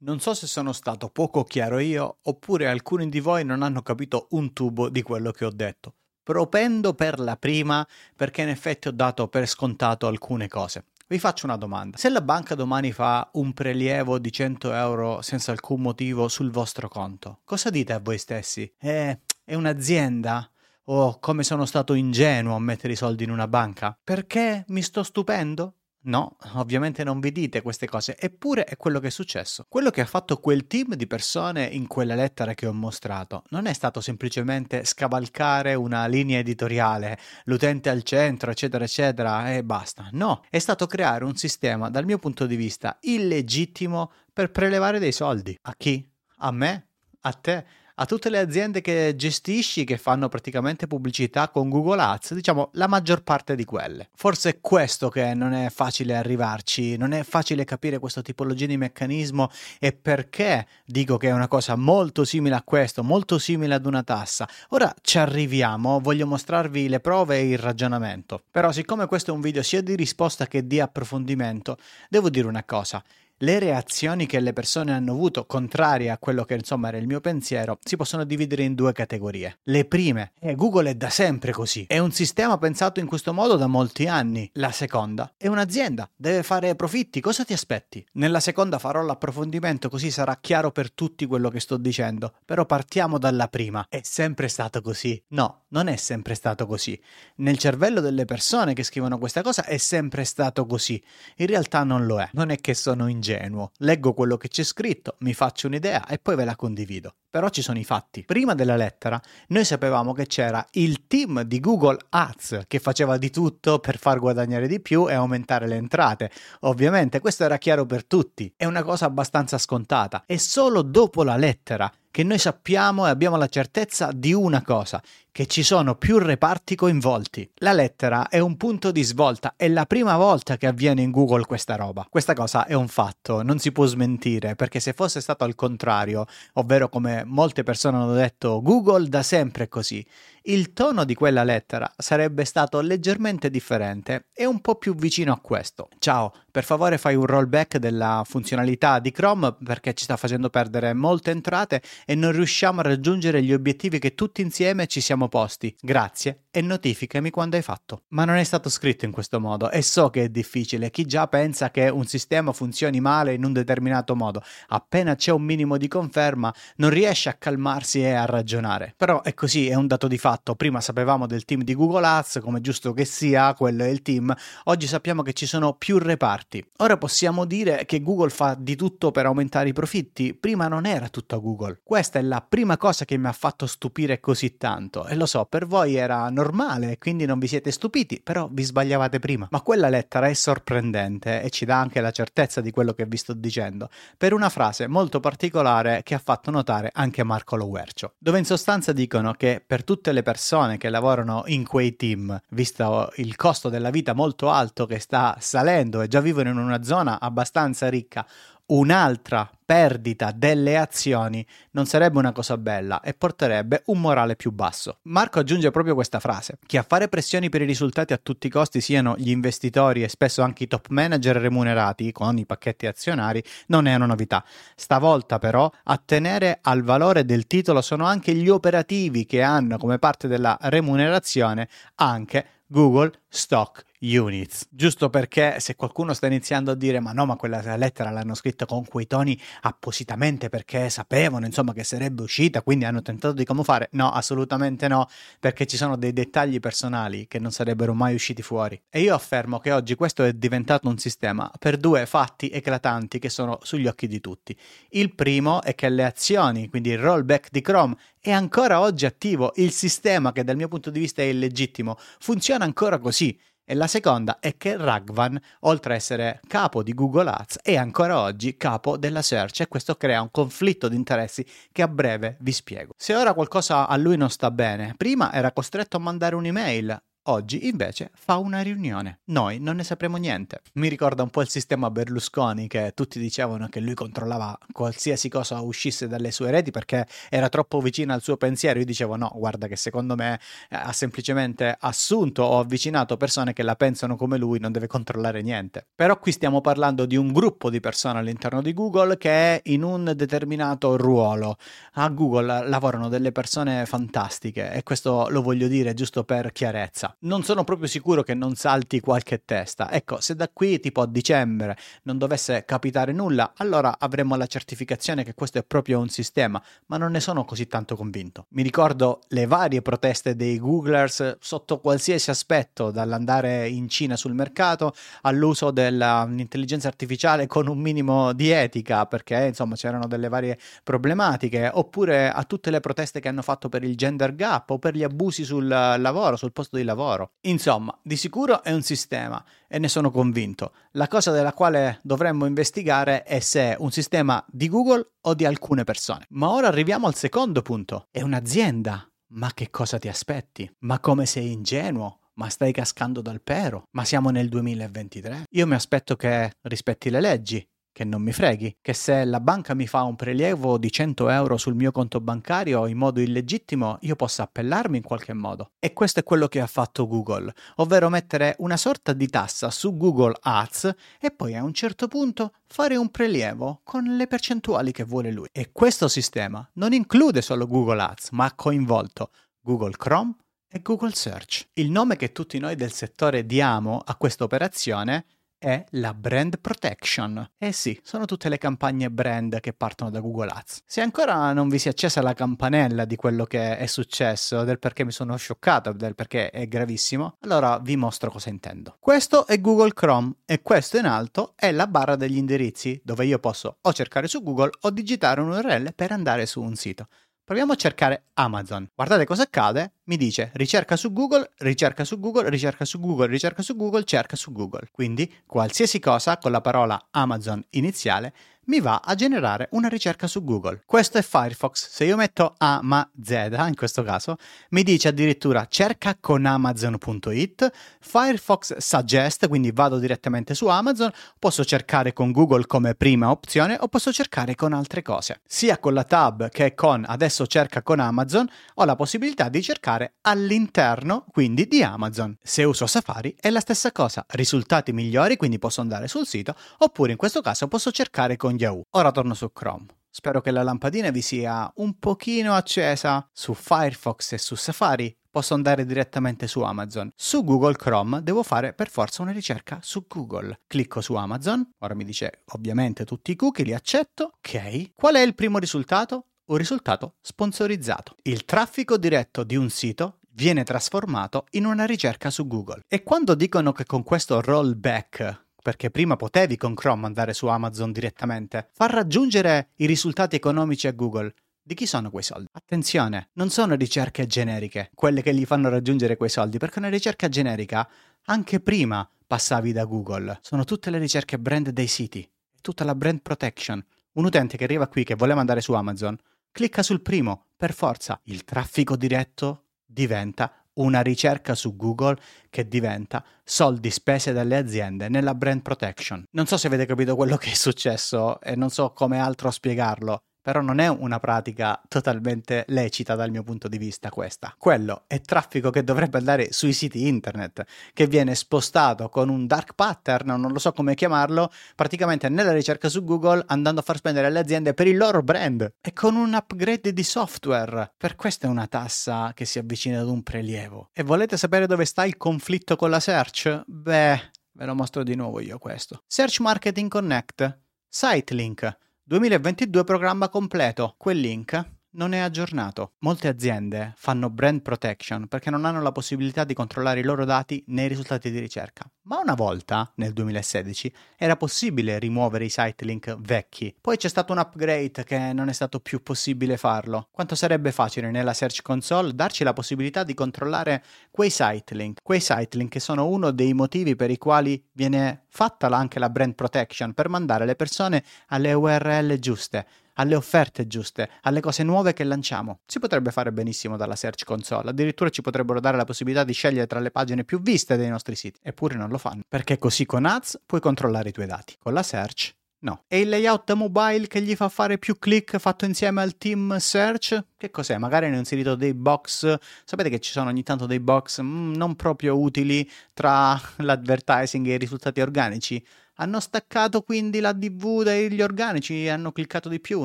Non so se sono stato poco chiaro io, oppure alcuni di voi non hanno capito un tubo di quello che ho detto. Propendo per la prima perché in effetti ho dato per scontato alcune cose. Vi faccio una domanda. Se la banca domani fa un prelievo di 100 euro senza alcun motivo sul vostro conto, cosa dite a voi stessi? Eh, è un'azienda? O come sono stato ingenuo a mettere i soldi in una banca? Perché mi sto stupendo? No, ovviamente non vi dite queste cose, eppure è quello che è successo. Quello che ha fatto quel team di persone in quella lettera che ho mostrato non è stato semplicemente scavalcare una linea editoriale, l'utente al centro, eccetera, eccetera, e basta. No, è stato creare un sistema, dal mio punto di vista, illegittimo per prelevare dei soldi. A chi? A me? A te? A tutte le aziende che gestisci che fanno praticamente pubblicità con Google Ads, diciamo la maggior parte di quelle. Forse è questo che non è facile arrivarci, non è facile capire questa tipologia di meccanismo e perché dico che è una cosa molto simile a questo, molto simile ad una tassa. Ora ci arriviamo, voglio mostrarvi le prove e il ragionamento. Però siccome questo è un video sia di risposta che di approfondimento, devo dire una cosa le reazioni che le persone hanno avuto, contrarie a quello che insomma era il mio pensiero, si possono dividere in due categorie. Le prime, eh, Google è da sempre così, è un sistema pensato in questo modo da molti anni. La seconda, è un'azienda, deve fare profitti, cosa ti aspetti? Nella seconda farò l'approfondimento così sarà chiaro per tutti quello che sto dicendo, però partiamo dalla prima. È sempre stato così? No, non è sempre stato così. Nel cervello delle persone che scrivono questa cosa è sempre stato così. In realtà non lo è. Non è che sono ingenuo ingenuo. Leggo quello che c'è scritto, mi faccio un'idea e poi ve la condivido. Però ci sono i fatti. Prima della lettera noi sapevamo che c'era il team di Google Ads che faceva di tutto per far guadagnare di più e aumentare le entrate. Ovviamente questo era chiaro per tutti, è una cosa abbastanza scontata. E solo dopo la lettera che noi sappiamo e abbiamo la certezza di una cosa, che ci sono più reparti coinvolti. La lettera è un punto di svolta, è la prima volta che avviene in Google questa roba. Questa cosa è un fatto, non si può smentire, perché se fosse stato al contrario, ovvero come molte persone hanno detto, Google da sempre è così, il tono di quella lettera sarebbe stato leggermente differente e un po' più vicino a questo. Ciao, per favore fai un rollback della funzionalità di Chrome perché ci sta facendo perdere molte entrate e non riusciamo a raggiungere gli obiettivi che tutti insieme ci siamo posti. Grazie e notificami quando hai fatto. Ma non è stato scritto in questo modo e so che è difficile. Chi già pensa che un sistema funzioni male in un determinato modo, appena c'è un minimo di conferma, non riesce a calmarsi e a ragionare. Però è così, è un dato di fatto. Prima sapevamo del team di Google Ads, come giusto che sia, quello è il team. Oggi sappiamo che ci sono più reparti. Ora possiamo dire che Google fa di tutto per aumentare i profitti. Prima non era tutto Google. Questa è la prima cosa che mi ha fatto stupire così tanto. E lo so, per voi era normale, quindi non vi siete stupiti, però vi sbagliavate prima. Ma quella lettera è sorprendente e ci dà anche la certezza di quello che vi sto dicendo, per una frase molto particolare che ha fatto notare anche Marco Loguercio, dove in sostanza dicono che per tutte le persone che lavorano in quei team, visto il costo della vita molto alto che sta salendo e già vivono in una zona abbastanza ricca, un'altra perdita delle azioni non sarebbe una cosa bella e porterebbe un morale più basso. Marco aggiunge proprio questa frase, che a fare pressioni per i risultati a tutti i costi siano gli investitori e spesso anche i top manager remunerati con i pacchetti azionari non è una novità. Stavolta però a tenere al valore del titolo sono anche gli operativi che hanno come parte della remunerazione anche Google Stock Units. Giusto perché se qualcuno sta iniziando a dire ma no, ma quella lettera l'hanno scritta con quei toni appositamente perché sapevano insomma che sarebbe uscita, quindi hanno tentato di camufare. No, assolutamente no, perché ci sono dei dettagli personali che non sarebbero mai usciti fuori. E io affermo che oggi questo è diventato un sistema per due fatti eclatanti che sono sugli occhi di tutti. Il primo è che le azioni, quindi il rollback di Chrome, è ancora oggi attivo. Il sistema, che dal mio punto di vista è illegittimo, funziona ancora così. E la seconda è che Ragvan, oltre a essere capo di Google Ads, è ancora oggi capo della search e questo crea un conflitto di interessi che a breve vi spiego. Se ora qualcosa a lui non sta bene, prima era costretto a mandare un'email Oggi invece fa una riunione. Noi non ne sapremo niente. Mi ricorda un po' il sistema Berlusconi che tutti dicevano che lui controllava qualsiasi cosa uscisse dalle sue reti perché era troppo vicino al suo pensiero. Io dicevo no, guarda che secondo me eh, ha semplicemente assunto o avvicinato persone che la pensano come lui, non deve controllare niente. Però qui stiamo parlando di un gruppo di persone all'interno di Google che è in un determinato ruolo. A Google lavorano delle persone fantastiche e questo lo voglio dire giusto per chiarezza non sono proprio sicuro che non salti qualche testa. Ecco, se da qui tipo a dicembre non dovesse capitare nulla, allora avremo la certificazione che questo è proprio un sistema, ma non ne sono così tanto convinto. Mi ricordo le varie proteste dei Googlers sotto qualsiasi aspetto, dall'andare in Cina sul mercato all'uso dell'intelligenza artificiale con un minimo di etica, perché insomma c'erano delle varie problematiche, oppure a tutte le proteste che hanno fatto per il gender gap o per gli abusi sul lavoro, sul posto di lavoro lavoro. Insomma, di sicuro è un sistema e ne sono convinto. La cosa della quale dovremmo investigare è se è un sistema di Google o di alcune persone. Ma ora arriviamo al secondo punto. È un'azienda. Ma che cosa ti aspetti? Ma come sei ingenuo? Ma stai cascando dal pero? Ma siamo nel 2023? Io mi aspetto che rispetti le leggi, che non mi freghi, che se la banca mi fa un prelievo di 100 euro sul mio conto bancario in modo illegittimo, io possa appellarmi in qualche modo. E questo è quello che ha fatto Google, ovvero mettere una sorta di tassa su Google Ads e poi a un certo punto fare un prelievo con le percentuali che vuole lui. E questo sistema non include solo Google Ads, ma ha coinvolto Google Chrome e Google Search. Il nome che tutti noi del settore diamo a questa operazione è la brand protection. Eh sì, sono tutte le campagne brand che partono da Google Ads. Se ancora non vi si è accesa la campanella di quello che è successo, del perché mi sono scioccato, del perché è gravissimo, allora vi mostro cosa intendo. Questo è Google Chrome e questo in alto è la barra degli indirizzi dove io posso o cercare su Google o digitare un URL per andare su un sito. Proviamo a cercare Amazon. Guardate cosa accade. Mi dice ricerca su Google, ricerca su Google, ricerca su Google, ricerca su Google, cerca su Google. Quindi qualsiasi cosa con la parola Amazon iniziale mi va a generare una ricerca su Google. Questo è Firefox. Se io metto A ma Z, in questo caso, mi dice addirittura cerca con Amazon.it, Firefox Suggest, quindi vado direttamente su Amazon, posso cercare con Google come prima opzione o posso cercare con altre cose. Sia con la tab che con adesso cerca con Amazon, ho la possibilità di cercare all'interno, quindi di Amazon. Se uso Safari è la stessa cosa, risultati migliori, quindi posso andare sul sito, oppure in questo caso posso cercare con Yahoo. Ora torno su Chrome. Spero che la lampadina vi sia un pochino accesa su Firefox e su Safari. Posso andare direttamente su Amazon. Su Google Chrome devo fare per forza una ricerca su Google. Clicco su Amazon. Ora mi dice ovviamente tutti i cookie, li accetto. Ok. Qual è il primo risultato? Un risultato sponsorizzato. Il traffico diretto di un sito viene trasformato in una ricerca su Google. E quando dicono che con questo rollback perché prima potevi con Chrome andare su Amazon direttamente, far raggiungere i risultati economici a Google. Di chi sono quei soldi? Attenzione, non sono ricerche generiche, quelle che gli fanno raggiungere quei soldi, perché una ricerca generica anche prima passavi da Google. Sono tutte le ricerche brand dei siti, tutta la brand protection. Un utente che arriva qui che voleva andare su Amazon, clicca sul primo, per forza. Il traffico diretto diventa una ricerca su Google che diventa soldi spesi dalle aziende nella brand protection. Non so se avete capito quello che è successo e non so come altro spiegarlo però non è una pratica totalmente lecita dal mio punto di vista questa. Quello è traffico che dovrebbe andare sui siti internet, che viene spostato con un dark pattern, non lo so come chiamarlo, praticamente nella ricerca su Google andando a far spendere alle aziende per il loro brand e con un upgrade di software. Per questo è una tassa che si avvicina ad un prelievo. E volete sapere dove sta il conflitto con la search? Beh, ve lo mostro di nuovo io questo. Search Marketing Connect, Sitelink 2022 programma completo. Quel link non è aggiornato. Molte aziende fanno brand protection perché non hanno la possibilità di controllare i loro dati nei risultati di ricerca. Ma una volta, nel 2016, era possibile rimuovere i site link vecchi. Poi c'è stato un upgrade che non è stato più possibile farlo. Quanto sarebbe facile nella Search Console darci la possibilità di controllare quei site link. Quei site link sono uno dei motivi per i quali viene fatta anche la brand protection per mandare le persone alle URL giuste alle offerte giuste, alle cose nuove che lanciamo. Si potrebbe fare benissimo dalla Search Console, addirittura ci potrebbero dare la possibilità di scegliere tra le pagine più viste dei nostri siti, eppure non lo fanno, perché così con Ads puoi controllare i tuoi dati, con la Search No. E il layout mobile che gli fa fare più click fatto insieme al team search? Che cos'è? Magari hanno inserito dei box. Sapete che ci sono ogni tanto dei box mm, non proprio utili tra l'advertising e i risultati organici? Hanno staccato quindi la DV dagli organici hanno cliccato di più,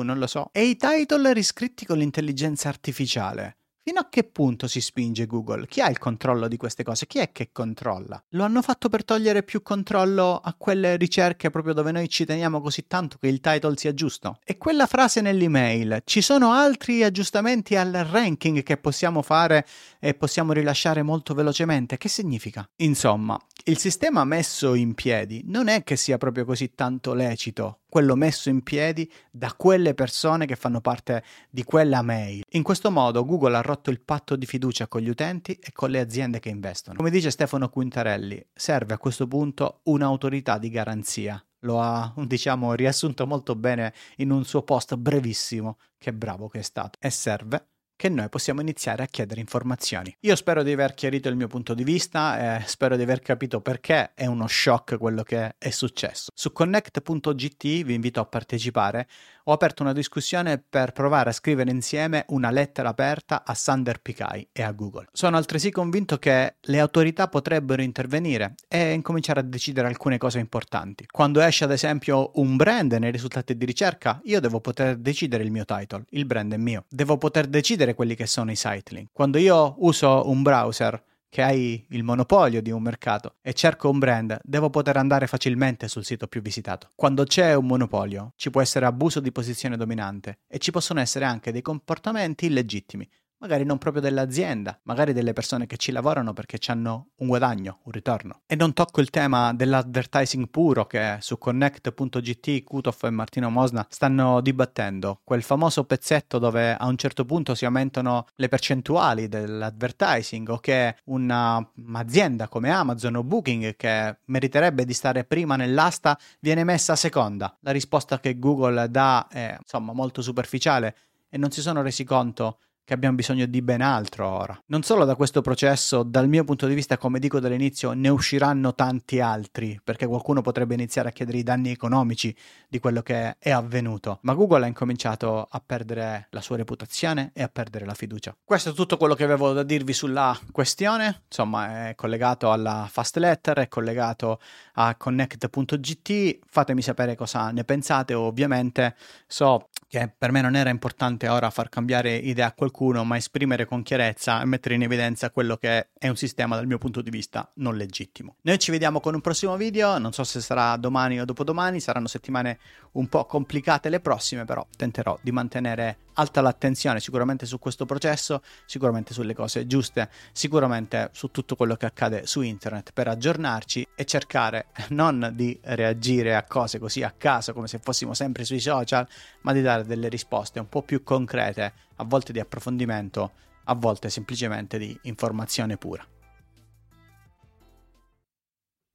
non lo so. E i title riscritti con l'intelligenza artificiale? Fino a che punto si spinge Google? Chi ha il controllo di queste cose? Chi è che controlla? Lo hanno fatto per togliere più controllo a quelle ricerche proprio dove noi ci teniamo così tanto che il title sia giusto. E quella frase nell'email, ci sono altri aggiustamenti al ranking che possiamo fare e possiamo rilasciare molto velocemente. Che significa? Insomma, il sistema messo in piedi non è che sia proprio così tanto lecito quello messo in piedi da quelle persone che fanno parte di quella mail. In questo modo Google ha rotto il patto di fiducia con gli utenti e con le aziende che investono. Come dice Stefano Quintarelli, serve a questo punto un'autorità di garanzia. Lo ha, diciamo, riassunto molto bene in un suo post brevissimo. Che bravo che è stato. E serve che noi possiamo iniziare a chiedere informazioni. Io spero di aver chiarito il mio punto di vista e spero di aver capito perché è uno shock quello che è successo. Su connect.gt vi invito a partecipare. Ho aperto una discussione per provare a scrivere insieme una lettera aperta a Sander Picai e a Google. Sono altresì convinto che le autorità potrebbero intervenire e incominciare a decidere alcune cose importanti. Quando esce ad esempio un brand nei risultati di ricerca, io devo poter decidere il mio title, il brand è mio. Devo poter decidere vedere quelli che sono i site link. Quando io uso un browser che hai il monopolio di un mercato e cerco un brand, devo poter andare facilmente sul sito più visitato. Quando c'è un monopolio, ci può essere abuso di posizione dominante e ci possono essere anche dei comportamenti illegittimi magari non proprio dell'azienda, magari delle persone che ci lavorano perché hanno un guadagno, un ritorno. E non tocco il tema dell'advertising puro che su connect.gt Kutov e Martino Mosna stanno dibattendo, quel famoso pezzetto dove a un certo punto si aumentano le percentuali dell'advertising o che un'azienda come Amazon o Booking che meriterebbe di stare prima nell'asta viene messa seconda. La risposta che Google dà è insomma molto superficiale e non si sono resi conto che abbiamo bisogno di ben altro ora. Non solo da questo processo, dal mio punto di vista, come dico dall'inizio, ne usciranno tanti altri, perché qualcuno potrebbe iniziare a chiedere i danni economici di quello che è avvenuto, ma Google ha incominciato a perdere la sua reputazione e a perdere la fiducia. Questo è tutto quello che avevo da dirvi sulla questione, insomma è collegato alla fast letter, è collegato a connect.gt, fatemi sapere cosa ne pensate, ovviamente so che per me non era importante ora far cambiare idea a qualcuno, ma esprimere con chiarezza e mettere in evidenza quello che è un sistema dal mio punto di vista non legittimo. Noi ci vediamo con un prossimo video, non so se sarà domani o dopodomani, saranno settimane un po' complicate le prossime, però tenterò di mantenere alta l'attenzione sicuramente su questo processo, sicuramente sulle cose giuste, sicuramente su tutto quello che accade su internet per aggiornarci e cercare non di reagire a cose così a caso come se fossimo sempre sui social, ma di dare delle risposte un po' più concrete, a volte di approfondimento, a volte semplicemente di informazione pura.